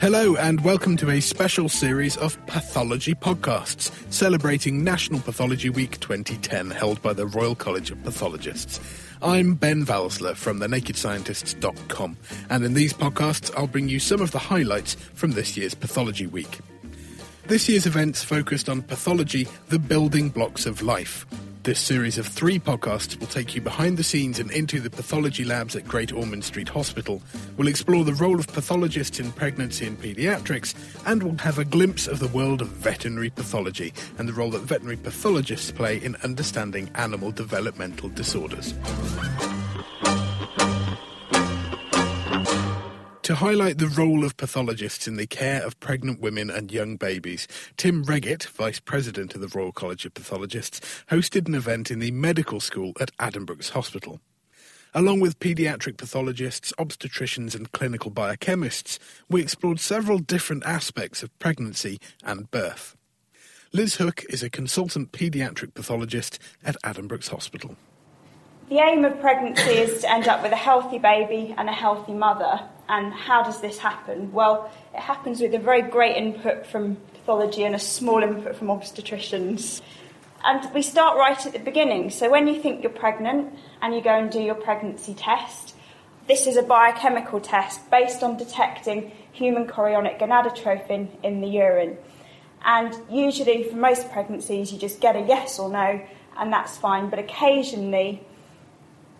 Hello, and welcome to a special series of pathology podcasts celebrating National Pathology Week 2010, held by the Royal College of Pathologists. I'm Ben Valsler from thenakedscientists.com, and in these podcasts, I'll bring you some of the highlights from this year's Pathology Week. This year's events focused on pathology, the building blocks of life. This series of three podcasts will take you behind the scenes and into the pathology labs at Great Ormond Street Hospital. We'll explore the role of pathologists in pregnancy and paediatrics, and we'll have a glimpse of the world of veterinary pathology and the role that veterinary pathologists play in understanding animal developmental disorders. To highlight the role of pathologists in the care of pregnant women and young babies, Tim Wreghitt, Vice President of the Royal College of Pathologists, hosted an event in the medical school at Addenbrooke's Hospital. Along with paediatric pathologists, obstetricians, and clinical biochemists, we explored several different aspects of pregnancy and birth. Liz Hook is a consultant paediatric pathologist at Addenbrooke's Hospital. The aim of pregnancy is to end up with a healthy baby and a healthy mother. And how does this happen? Well, it happens with a very great input from pathology and a small input from obstetricians. And we start right at the beginning. So when you think you're pregnant and you go and do your pregnancy test, this is a biochemical test based on detecting human chorionic gonadotrophin in the urine. And usually, for most pregnancies, you just get a yes or no, and that's fine. But occasionally,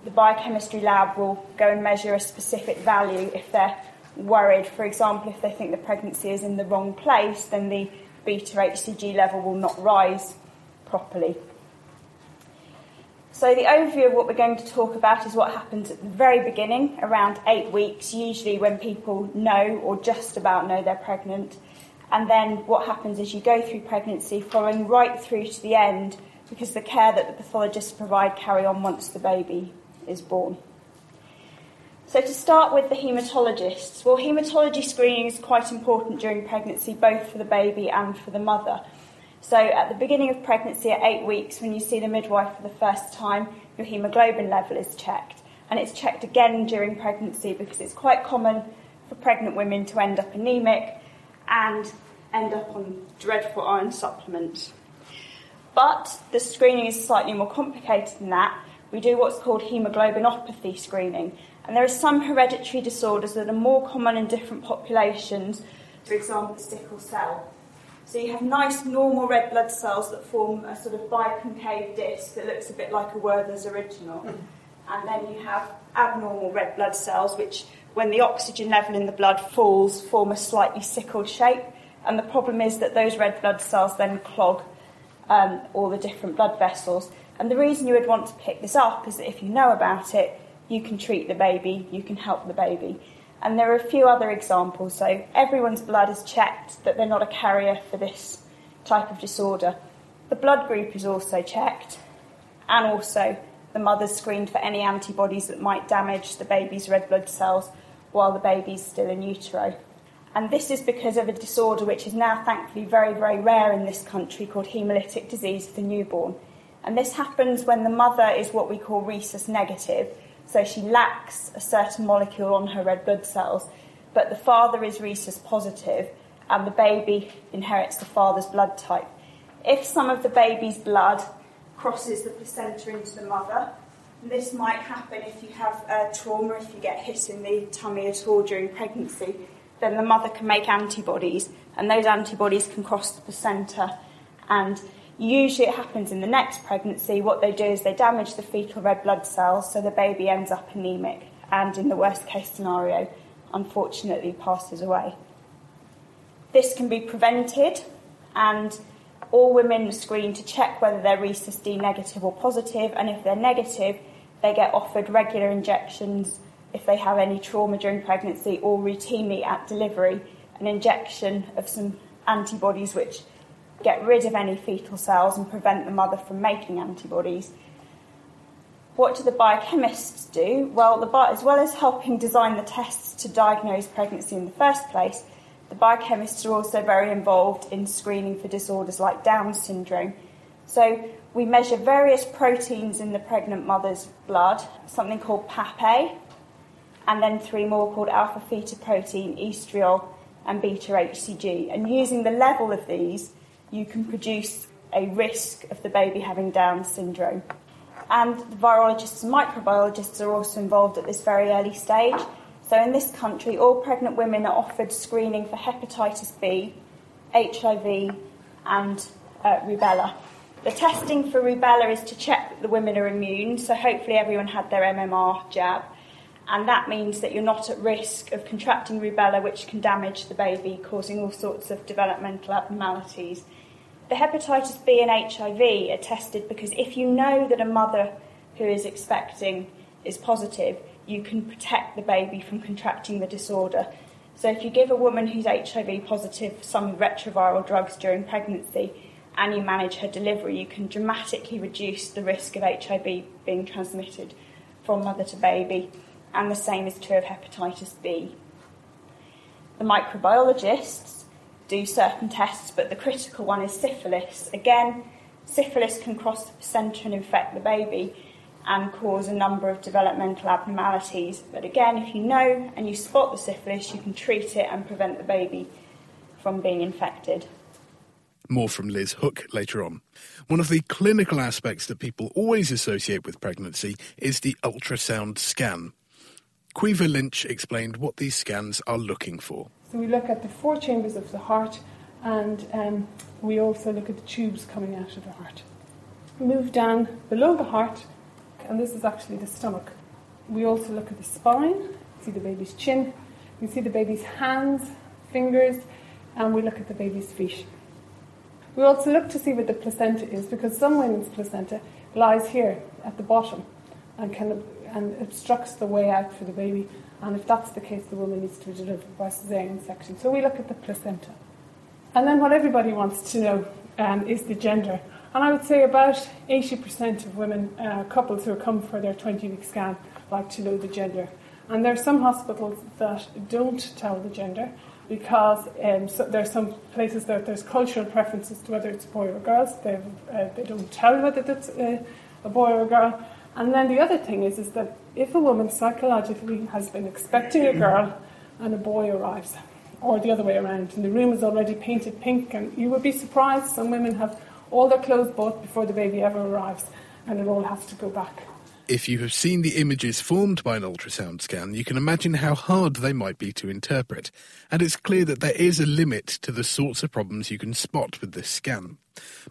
the biochemistry lab will go and measure a specific value if they're worried. For example, if they think the pregnancy is in the wrong place, then the beta HCG level will not rise properly. So, the overview of what we're going to talk about is what happens at the very beginning, around eight weeks, usually when people know or just about know they're pregnant. And then what happens is you go through pregnancy, following right through to the end, because the care that the pathologists provide carry on once the baby is born. So, to start with the haematologists, well, haematology screening is quite important during pregnancy, both for the baby and for the mother. So, at the beginning of pregnancy, at eight weeks, when you see the midwife for the first time, your haemoglobin level is checked. And it's checked again during pregnancy because it's quite common for pregnant women to end up anemic and end up on dreadful iron supplements. But the screening is slightly more complicated than that we do what's called hemoglobinopathy screening. And there are some hereditary disorders that are more common in different populations, for example, sickle cell. So you have nice normal red blood cells that form a sort of biconcave disc that looks a bit like a Werther's original. And then you have abnormal red blood cells, which, when the oxygen level in the blood falls, form a slightly sickled shape. And the problem is that those red blood cells then clog um, all the different blood vessels. And the reason you would want to pick this up is that if you know about it, you can treat the baby, you can help the baby. And there are a few other examples. So everyone's blood is checked that they're not a carrier for this type of disorder. The blood group is also checked, and also the mother's screened for any antibodies that might damage the baby's red blood cells while the baby's still in utero. And this is because of a disorder which is now thankfully very, very rare in this country called hemolytic disease of the newborn. And this happens when the mother is what we call rhesus negative, so she lacks a certain molecule on her red blood cells, but the father is rhesus positive, and the baby inherits the father's blood type. If some of the baby's blood crosses the placenta into the mother, this might happen if you have a trauma, if you get hit in the tummy at all during pregnancy, then the mother can make antibodies, and those antibodies can cross the placenta and Usually it happens in the next pregnancy. What they do is they damage the fetal red blood cells, so the baby ends up anemic and, in the worst case scenario, unfortunately passes away. This can be prevented, and all women are screened to check whether they're rhesus D negative or positive, and if they're negative, they get offered regular injections if they have any trauma during pregnancy or routinely at delivery, an injection of some antibodies which get rid of any fetal cells and prevent the mother from making antibodies. What do the biochemists do? Well, bio, as well as helping design the tests to diagnose pregnancy in the first place, the biochemists are also very involved in screening for disorders like Down syndrome. So we measure various proteins in the pregnant mother's blood, something called PAPP-A, and then three more called alpha fetoprotein, estriol, and beta HCG. And using the level of these, you can produce a risk of the baby having Down syndrome. And the virologists and microbiologists are also involved at this very early stage. So, in this country, all pregnant women are offered screening for hepatitis B, HIV, and uh, rubella. The testing for rubella is to check that the women are immune, so hopefully everyone had their MMR jab and that means that you're not at risk of contracting rubella, which can damage the baby, causing all sorts of developmental abnormalities. The hepatitis B and HIV are tested because if you know that a mother who is expecting is positive, you can protect the baby from contracting the disorder. So, if you give a woman who's HIV positive some retroviral drugs during pregnancy and you manage her delivery, you can dramatically reduce the risk of HIV being transmitted from mother to baby and the same is true of hepatitis B. The microbiologists do certain tests, but the critical one is syphilis. Again, syphilis can cross the placenta and infect the baby and cause a number of developmental abnormalities. But again, if you know and you spot the syphilis, you can treat it and prevent the baby from being infected. More from Liz Hook later on. One of the clinical aspects that people always associate with pregnancy is the ultrasound scan. Caoimhe Lynch explained what these scans are looking for. So we look at the four chambers of the heart and um, we also look at the tubes coming out of the heart. We move down below the heart, and this is actually the stomach. We also look at the spine, see the baby's chin, we see the baby's hands, fingers, and we look at the baby's feet. We also look to see where the placenta is because some women's placenta lies here at the bottom and can and obstructs the way out for the baby. And if that's the case, the woman needs to be delivered by cesarean section. So we look at the placenta. And then what everybody wants to know um, is the gender. And I would say about 80% of women, uh, couples who come for their 20 week scan, like to know the gender. And there are some hospitals that don't tell the gender because um, so there are some places that there's cultural preferences to whether it's boy or a girl. So uh, they don't tell whether it's a, a boy or a girl. And then the other thing is, is that if a woman psychologically has been expecting a girl and a boy arrives, or the other way around, and the room is already painted pink, and you would be surprised some women have all their clothes bought before the baby ever arrives, and it all has to go back. If you have seen the images formed by an ultrasound scan, you can imagine how hard they might be to interpret, and it's clear that there is a limit to the sorts of problems you can spot with this scan.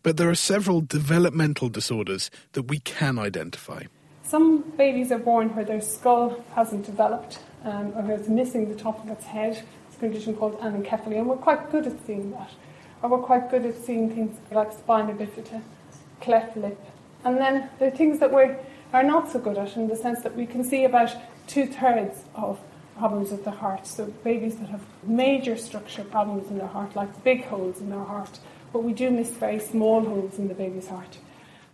But there are several developmental disorders that we can identify. Some babies are born where their skull hasn't developed, um, or where it's missing the top of its head. It's a condition called anencephaly, and we're quite good at seeing that. Or we're quite good at seeing things like spina bifida, cleft lip. And then there are things that we're are not so good at in the sense that we can see about two thirds of problems with the heart. So babies that have major structure problems in their heart, like big holes in their heart, but we do miss very small holes in the baby's heart.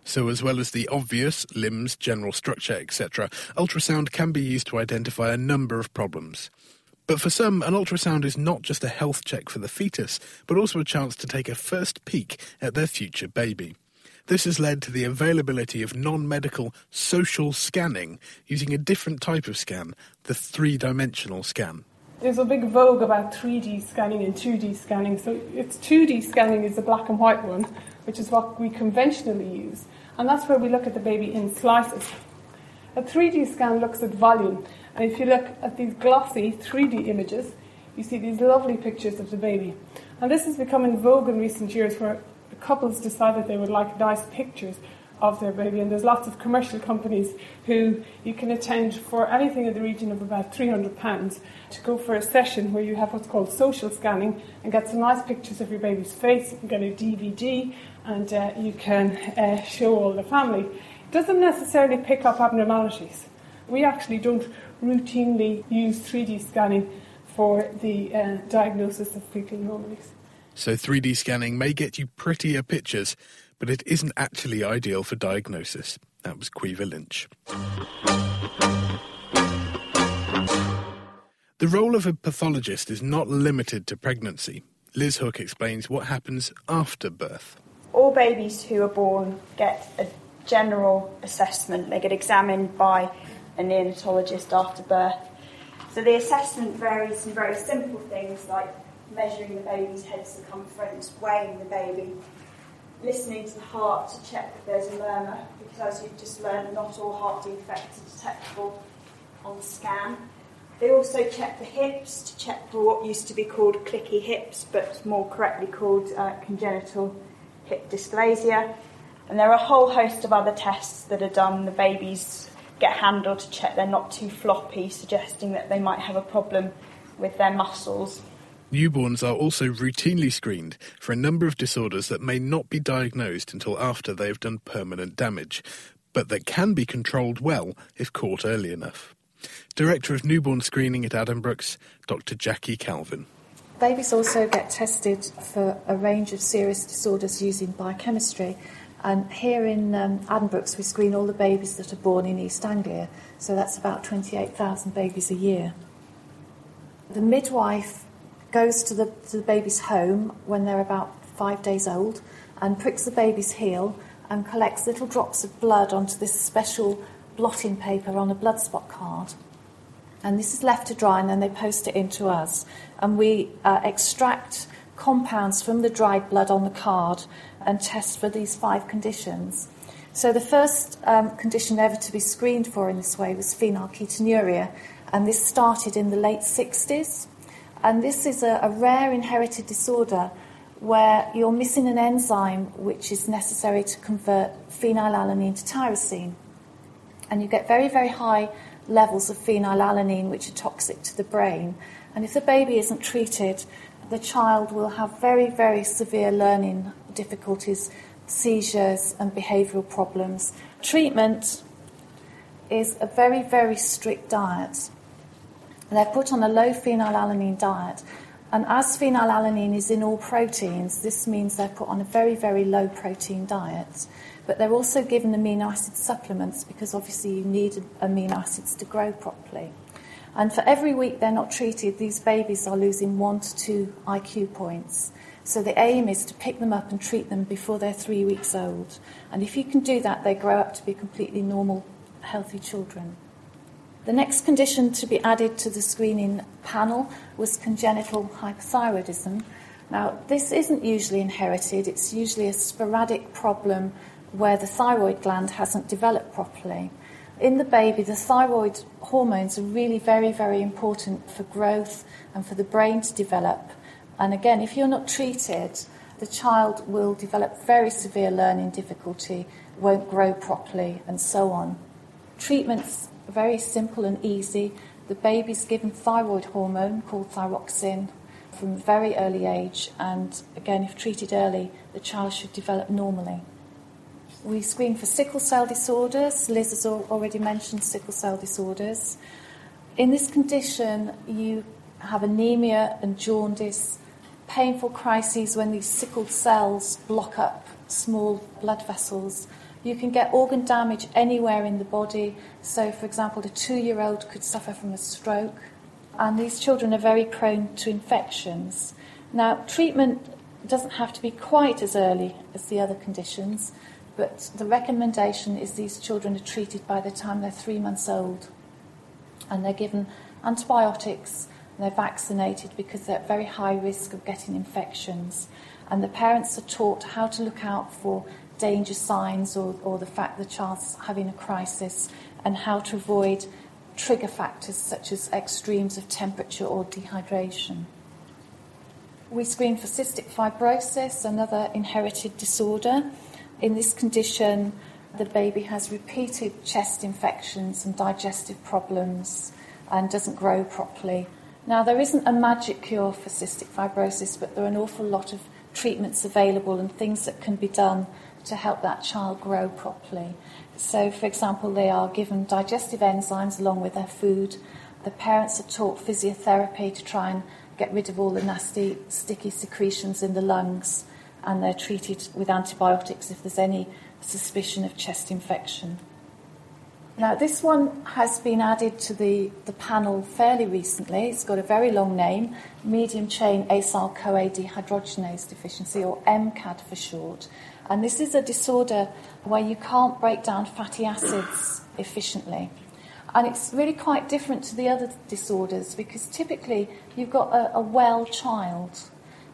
So, as well as the obvious limbs, general structure, etc., ultrasound can be used to identify a number of problems. But for some, an ultrasound is not just a health check for the fetus, but also a chance to take a first peek at their future baby. This has led to the availability of non medical social scanning using a different type of scan, the three dimensional scan. There's a big vogue about 3D scanning and 2D scanning. So, it's 2D scanning is the black and white one, which is what we conventionally use. And that's where we look at the baby in slices. A 3D scan looks at volume. And if you look at these glossy 3D images, you see these lovely pictures of the baby. And this has become in vogue in recent years where couples decided they would like nice pictures of their baby. And there's lots of commercial companies who you can attend for anything in the region of about £300 to go for a session where you have what's called social scanning and get some nice pictures of your baby's face. Can get a DVD and uh, you can uh, show all the family. It doesn't necessarily pick up abnormalities. We actually don't routinely use 3D scanning for the uh, diagnosis of fetal anomalies. So 3D scanning may get you prettier pictures, but it isn't actually ideal for diagnosis. That was Caoimhe Lynch. The role of a pathologist is not limited to pregnancy. Liz Hook explains what happens after birth. All babies who are born get a general assessment. They get examined by a neonatologist after birth. So the assessment varies from very simple things like measuring the baby's head circumference, weighing the baby, listening to the heart to check that there's a murmur, because as you've just learned, not all heart defects are detectable on the scan. They also check the hips to check for what used to be called clicky hips, but more correctly called uh, congenital hip dysplasia. And there are a whole host of other tests that are done. The babies get handled to check they're not too floppy, suggesting that they might have a problem with their muscles. Newborns are also routinely screened for a number of disorders that may not be diagnosed until after they have done permanent damage, but that can be controlled well if caught early enough. Director of Newborn Screening at Addenbrooke's, Dr. Jackie Calvin. Babies also get tested for a range of serious disorders using biochemistry. And here in um, Addenbrooke's, we screen all the babies that are born in East Anglia, so that's about 28,000 babies a year. The midwife goes to the, to the baby's home when they're about five days old and pricks the baby's heel and collects little drops of blood onto this special blotting paper on a blood spot card. And this is left to dry and then they post it in to us. And we uh, extract compounds from the dried blood on the card and test for these five conditions. So the first um, condition ever to be screened for in this way was phenylketonuria, and this started in the late 60s. And this is a, a rare inherited disorder where you're missing an enzyme which is necessary to convert phenylalanine to tyrosine. And you get very, very high levels of phenylalanine, which are toxic to the brain. And if the baby isn't treated, the child will have very, very severe learning difficulties, seizures, and behavioural problems. Treatment is a very, very strict diet. They're put on a low phenylalanine diet. And as phenylalanine is in all proteins, this means they're put on a very, very low protein diet. But they're also given amino acid supplements because obviously you need amino acids to grow properly. And for every week they're not treated, these babies are losing one to two IQ points. So the aim is to pick them up and treat them before they're three weeks old. And if you can do that, they grow up to be completely normal, healthy children. The next condition to be added to the screening panel was congenital hypothyroidism. Now, this isn't usually inherited, it's usually a sporadic problem where the thyroid gland hasn't developed properly. In the baby, the thyroid hormones are really very, very important for growth and for the brain to develop. And again, if you're not treated, the child will develop very severe learning difficulty, won't grow properly, and so on. Treatments very simple and easy. The baby's given thyroid hormone called thyroxine from a very early age, and again, if treated early, the child should develop normally. We screen for sickle cell disorders. Liz has already mentioned sickle cell disorders. In this condition, you have anemia and jaundice, painful crises when these sickled cells block up small blood vessels you can get organ damage anywhere in the body. So, for example, a two year old could suffer from a stroke. And these children are very prone to infections. Now, treatment doesn't have to be quite as early as the other conditions, but the recommendation is these children are treated by the time they're three months old. And they're given antibiotics they're vaccinated because they're at very high risk of getting infections. And the parents are taught how to look out for danger signs or, or the fact the child's having a crisis and how to avoid trigger factors such as extremes of temperature or dehydration. We screen for cystic fibrosis, another inherited disorder. In this condition, the baby has repeated chest infections and digestive problems and doesn't grow properly. Now, there isn't a magic cure for cystic fibrosis, but there are an awful lot of treatments available and things that can be done to help that child grow properly. So, for example, they are given digestive enzymes along with their food. The parents are taught physiotherapy to try and get rid of all the nasty, sticky secretions in the lungs, and they're treated with antibiotics if there's any suspicion of chest infection. Now, this one has been added to the, the panel fairly recently. It's got a very long name medium chain acyl CoA dehydrogenase deficiency, or MCAD for short. And this is a disorder where you can't break down fatty acids efficiently. And it's really quite different to the other disorders because typically you've got a, a well child,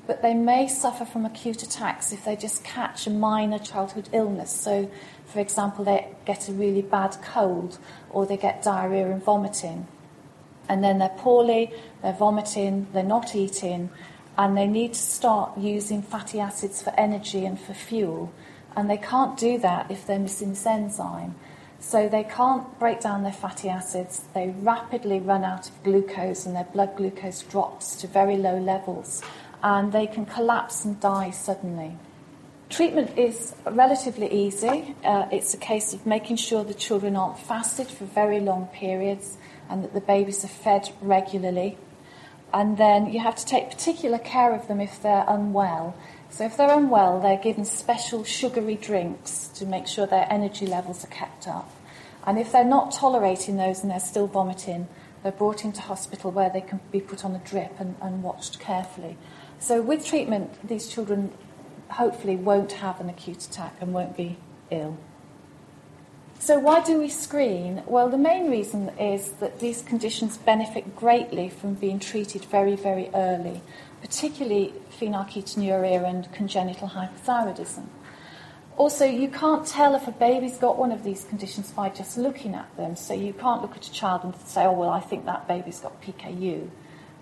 but they may suffer from acute attacks if they just catch a minor childhood illness. So, for example, they get a really bad cold or they get diarrhea and vomiting. And then they're poorly, they're vomiting, they're not eating, and they need to start using fatty acids for energy and for fuel. And they can't do that if they're missing this enzyme. So they can't break down their fatty acids. They rapidly run out of glucose and their blood glucose drops to very low levels. And they can collapse and die suddenly. Treatment is relatively easy. Uh, it's a case of making sure the children aren't fasted for very long periods and that the babies are fed regularly. And then you have to take particular care of them if they're unwell. So, if they're unwell, they're given special sugary drinks to make sure their energy levels are kept up. And if they're not tolerating those and they're still vomiting, they're brought into hospital where they can be put on a drip and, and watched carefully. So, with treatment, these children hopefully won't have an acute attack and won't be ill. So, why do we screen? Well, the main reason is that these conditions benefit greatly from being treated very, very early, particularly phenylketonuria and congenital hypothyroidism. Also, you can't tell if a baby's got one of these conditions by just looking at them. So, you can't look at a child and say, oh, well, I think that baby's got PKU.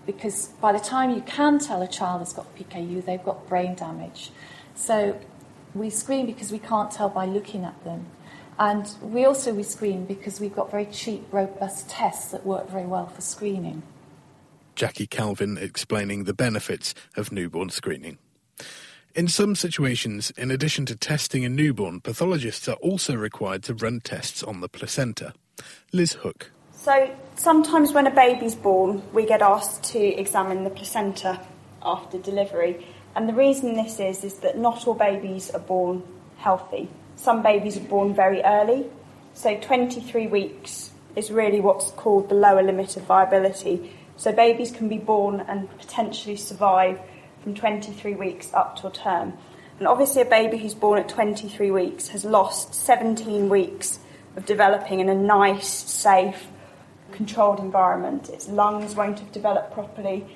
Because by the time you can tell a child has got PKU, they've got brain damage. So we screen because we can't tell by looking at them. And we also we screen because we've got very cheap, robust tests that work very well for screening. Jackie Calvin explaining the benefits of newborn screening. In some situations, in addition to testing a newborn, pathologists are also required to run tests on the placenta. Liz Hook. So, sometimes when a baby's born, we get asked to examine the placenta after delivery. And the reason this is, is that not all babies are born healthy. Some babies are born very early, so 23 weeks is really what's called the lower limit of viability. So babies can be born and potentially survive from 23 weeks up to a term. And obviously, a baby who's born at 23 weeks has lost 17 weeks of developing in a nice, safe, controlled environment. Its lungs won't have developed properly,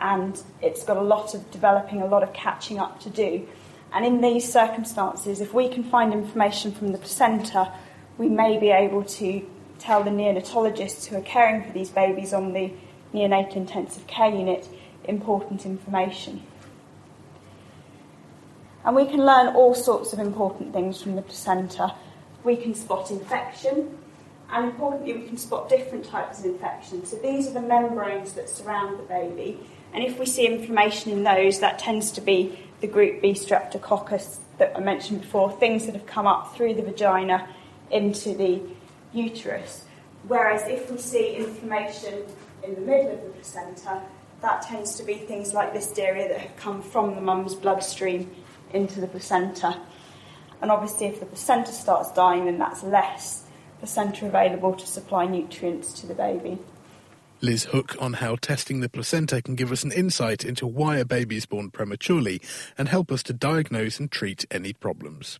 and it's got a lot of developing, a lot of catching up to do. And in these circumstances, if we can find information from the placenta, we may be able to tell the neonatologists who are caring for these babies on the neonatal intensive care unit important information. And we can learn all sorts of important things from the placenta. We can spot infection, and importantly, we can spot different types of infection. So these are the membranes that surround the baby, and if we see inflammation in those, that tends to be the group B streptococcus that I mentioned before, things that have come up through the vagina into the uterus. Whereas if we see inflammation in the middle of the placenta, that tends to be things like listeria that have come from the mum's bloodstream into the placenta. And obviously, if the placenta starts dying, then that's less placenta available to supply nutrients to the baby. Liz Hook on how testing the placenta can give us an insight into why a baby is born prematurely and help us to diagnose and treat any problems.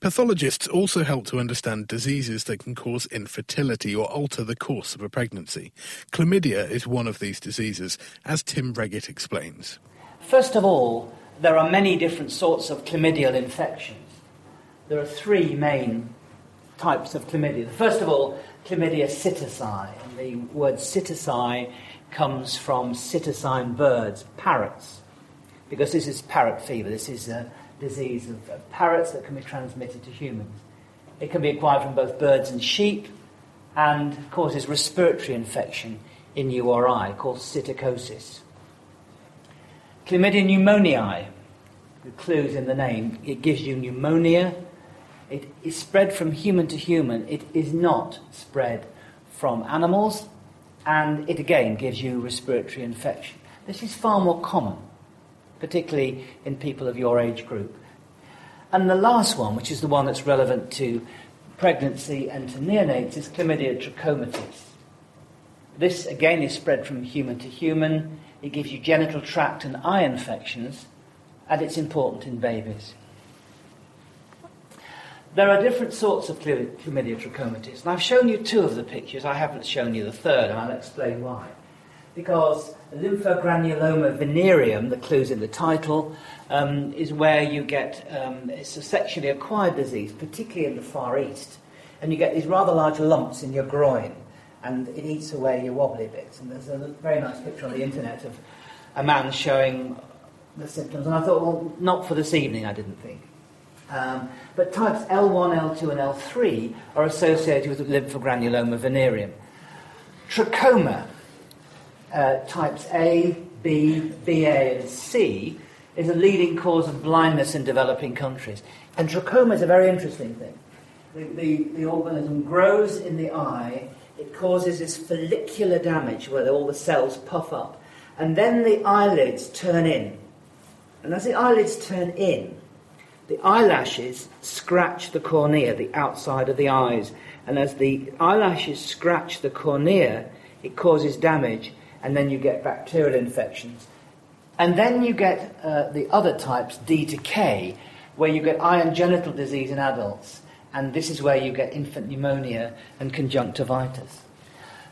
Pathologists also help to understand diseases that can cause infertility or alter the course of a pregnancy. Chlamydia is one of these diseases, as Tim Wreghitt explains. First of all, there are many different sorts of chlamydial infections. There are three main types of chlamydia. First of all, chlamydia psittaci. And the word psittaci comes from psittacine birds, parrots, because this is parrot fever. This is, a disease of, of parrots that can be transmitted to humans. It can be acquired from both birds and sheep and causes respiratory infection in you or I, called psittacosis. Chlamydia pneumoniae, the clues in the name, it gives you pneumonia. It is spread from human to human. It is not spread from animals, and it again gives you respiratory infection. This is far more common, particularly in people of your age group. And the last one, which is the one that's relevant to pregnancy and to neonates, is chlamydia trachomatis. This again is spread from human to human. It gives you genital tract and eye infections, and it's important in babies. There are different sorts of chlamydia trachomatis, and I've shown you two of the pictures. I haven't shown you the third, and I'll explain why. Because lymphogranuloma venereum, the clues in the title, um, is where you get um, it's a sexually acquired disease, particularly in the Far East, and you get these rather large lumps in your groin and it eats away your wobbly bits. And there's a very nice picture on the internet of a man showing the symptoms. And I thought, well, not for this evening, I didn't think. Um, but types L1, L2, and L3 are associated with lymphogranuloma venereum. Trachoma, uh, types A, B, BA, and C, is a leading cause of blindness in developing countries. And trachoma is a very interesting thing. The, the, the organism grows in the eye it causes this follicular damage where all the cells puff up. And then the eyelids turn in. And as the eyelids turn in, the eyelashes scratch the cornea, the outside of the eyes. And as the eyelashes scratch the cornea, it causes damage, and then you get bacterial infections. And then you get uh, the other types, D to K, where you get eye and genital disease in adults and this is where you get infant pneumonia and conjunctivitis.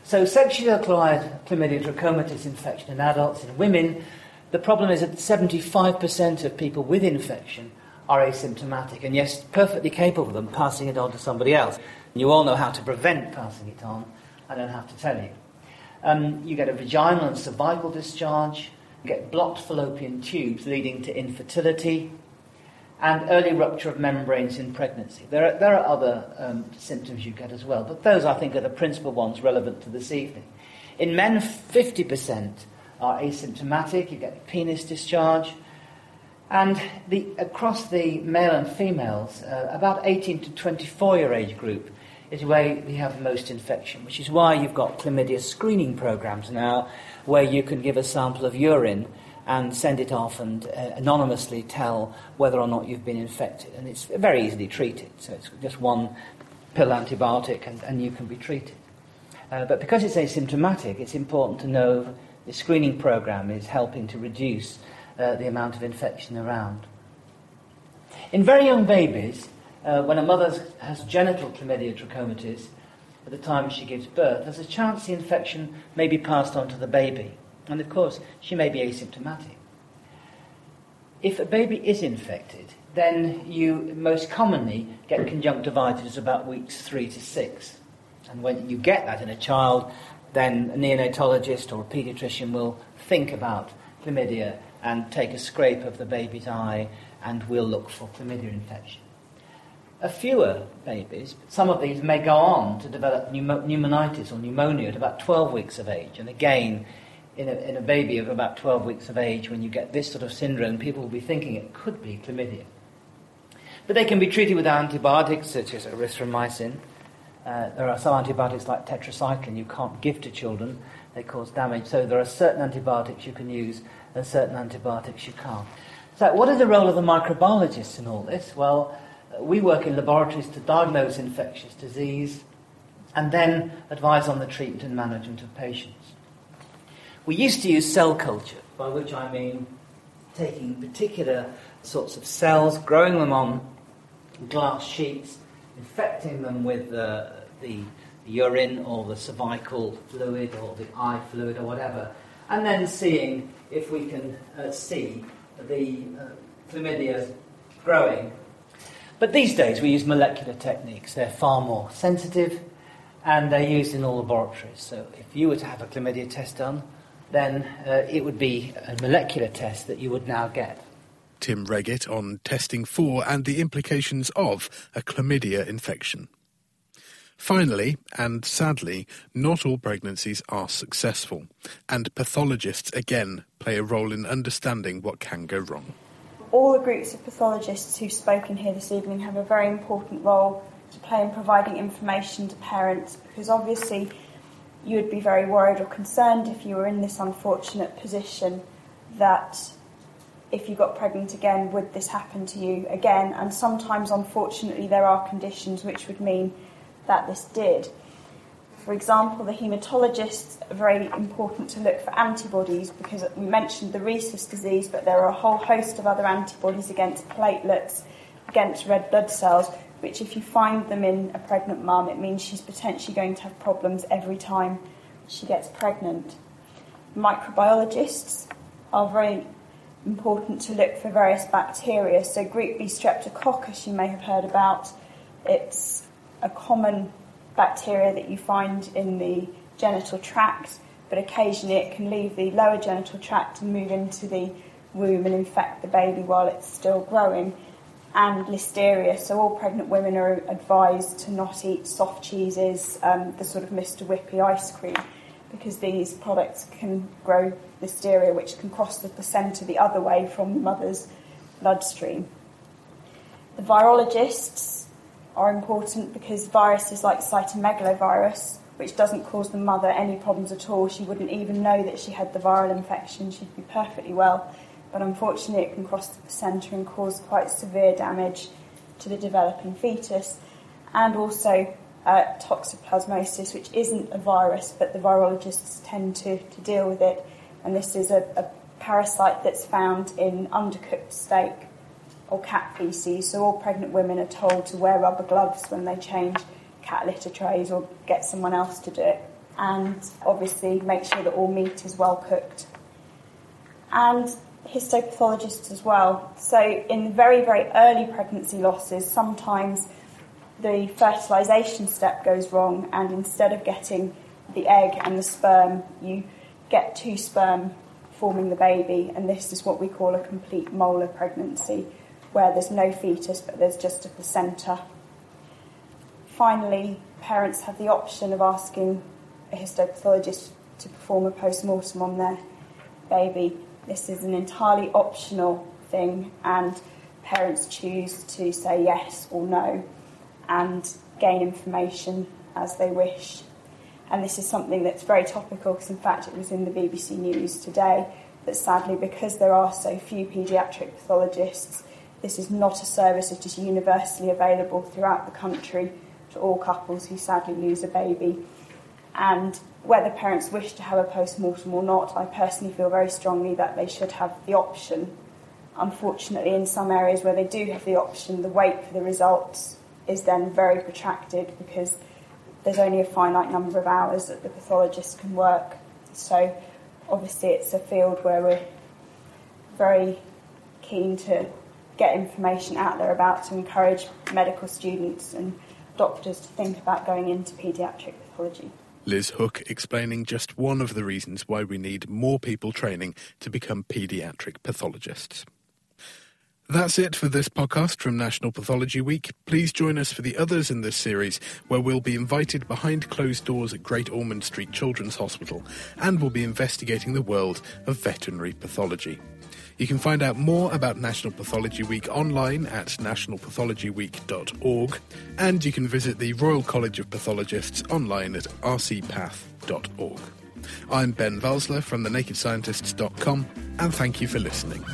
So, sexually acquired chlamydia trachomatis infection in adults and women, the problem is that 75% of people with infection are asymptomatic, and yes, perfectly capable of them passing it on to somebody else. You all know how to prevent passing it on, I don't have to tell you. Um, you get a vaginal and cervical discharge, you get blocked fallopian tubes leading to infertility, and early rupture of membranes in pregnancy. There are, there are other um, symptoms you get as well, but those I think are the principal ones relevant to this evening. In men, 50% are asymptomatic, you get penis discharge, and the, across the male and females, uh, about 18 to 24 year age group is where we have most infection, which is why you've got chlamydia screening programs now, where you can give a sample of urine and send it off and uh, anonymously tell whether or not you've been infected. And it's very easily treated. So it's just one pill antibiotic and, and you can be treated. Uh, but because it's asymptomatic, it's important to know the screening program is helping to reduce uh, the amount of infection around. In very young babies, uh, when a mother has genital chlamydia trachomatis at the time she gives birth, there's a chance the infection may be passed on to the baby. And of course, she may be asymptomatic. If a baby is infected, then you most commonly get conjunctivitis about weeks three to six. And when you get that in a child, then a neonatologist or a paediatrician will think about chlamydia and take a scrape of the baby's eye and we'll look for chlamydia infection. A fewer babies, some of these may go on to develop pneumonitis or pneumonia at about 12 weeks of age. And again, in a, in a baby of about 12 weeks of age, when you get this sort of syndrome, people will be thinking it could be chlamydia. But they can be treated with antibiotics such as erythromycin. Uh, there are some antibiotics like tetracycline you can't give to children, they cause damage. So there are certain antibiotics you can use and certain antibiotics you can't. So, what is the role of the microbiologists in all this? Well, we work in laboratories to diagnose infectious disease and then advise on the treatment and management of patients. We used to use cell culture, by which I mean taking particular sorts of cells, growing them on glass sheets, infecting them with the, the urine or the cervical fluid or the eye fluid or whatever, and then seeing if we can uh, see the uh, chlamydia growing. But these days we use molecular techniques. They're far more sensitive and they're used in all laboratories. So if you were to have a chlamydia test done, then uh, it would be a molecular test that you would now get. Tim Wreghitt on testing for and the implications of a chlamydia infection. Finally, and sadly, not all pregnancies are successful, and pathologists again play a role in understanding what can go wrong. All the groups of pathologists who've spoken here this evening have a very important role to play in providing information to parents because obviously you would be very worried or concerned if you were in this unfortunate position that if you got pregnant again, would this happen to you again? And sometimes, unfortunately, there are conditions which would mean that this did. For example, the haematologists are very important to look for antibodies because we mentioned the rhesus disease, but there are a whole host of other antibodies against platelets, against red blood cells, which, if you find them in a pregnant mum, it means she's potentially going to have problems every time she gets pregnant. Microbiologists are very important to look for various bacteria. So, group B streptococcus, you may have heard about, it's a common bacteria that you find in the genital tract, but occasionally it can leave the lower genital tract and move into the womb and infect the baby while it's still growing. And listeria, so all pregnant women are advised to not eat soft cheeses, um, the sort of Mr. Whippy ice cream, because these products can grow listeria, which can cross the placenta the other way from the mother's bloodstream. The virologists are important because viruses like cytomegalovirus, which doesn't cause the mother any problems at all, she wouldn't even know that she had the viral infection, she'd be perfectly well. But unfortunately, it can cross the placenta and cause quite severe damage to the developing fetus. And also uh, toxoplasmosis, which isn't a virus, but the virologists tend to, to deal with it. And this is a, a parasite that's found in undercooked steak or cat feces. So all pregnant women are told to wear rubber gloves when they change cat litter trays or get someone else to do it. And obviously make sure that all meat is well cooked. And histopathologists as well. So in very, very early pregnancy losses, sometimes the fertilisation step goes wrong and instead of getting the egg and the sperm, you get two sperm forming the baby, and this is what we call a complete molar pregnancy where there's no fetus but there's just a placenta. Finally, parents have the option of asking a histopathologist to perform a post mortem on their baby. This is an entirely optional thing, and parents choose to say yes or no and gain information as they wish. And this is something that's very topical because, in fact, it was in the BBC News today that sadly, because there are so few paediatric pathologists, this is not a service that is universally available throughout the country to all couples who sadly lose a baby. And whether parents wish to have a post mortem or not, I personally feel very strongly that they should have the option. Unfortunately, in some areas where they do have the option, the wait for the results is then very protracted because there's only a finite number of hours that the pathologist can work. So, obviously, it's a field where we're very keen to get information out there about to encourage medical students and doctors to think about going into paediatric pathology. Liz Hook explaining just one of the reasons why we need more people training to become paediatric pathologists. That's it for this podcast from National Pathology Week. Please join us for the others in this series, where we'll be invited behind closed doors at Great Ormond Street Children's Hospital and we'll be investigating the world of veterinary pathology. You can find out more about National Pathology Week online at nationalpathologyweek.org, and you can visit the Royal College of Pathologists online at rcpath.org. I'm Ben Valsler from thenakedscientists.com, and thank you for listening.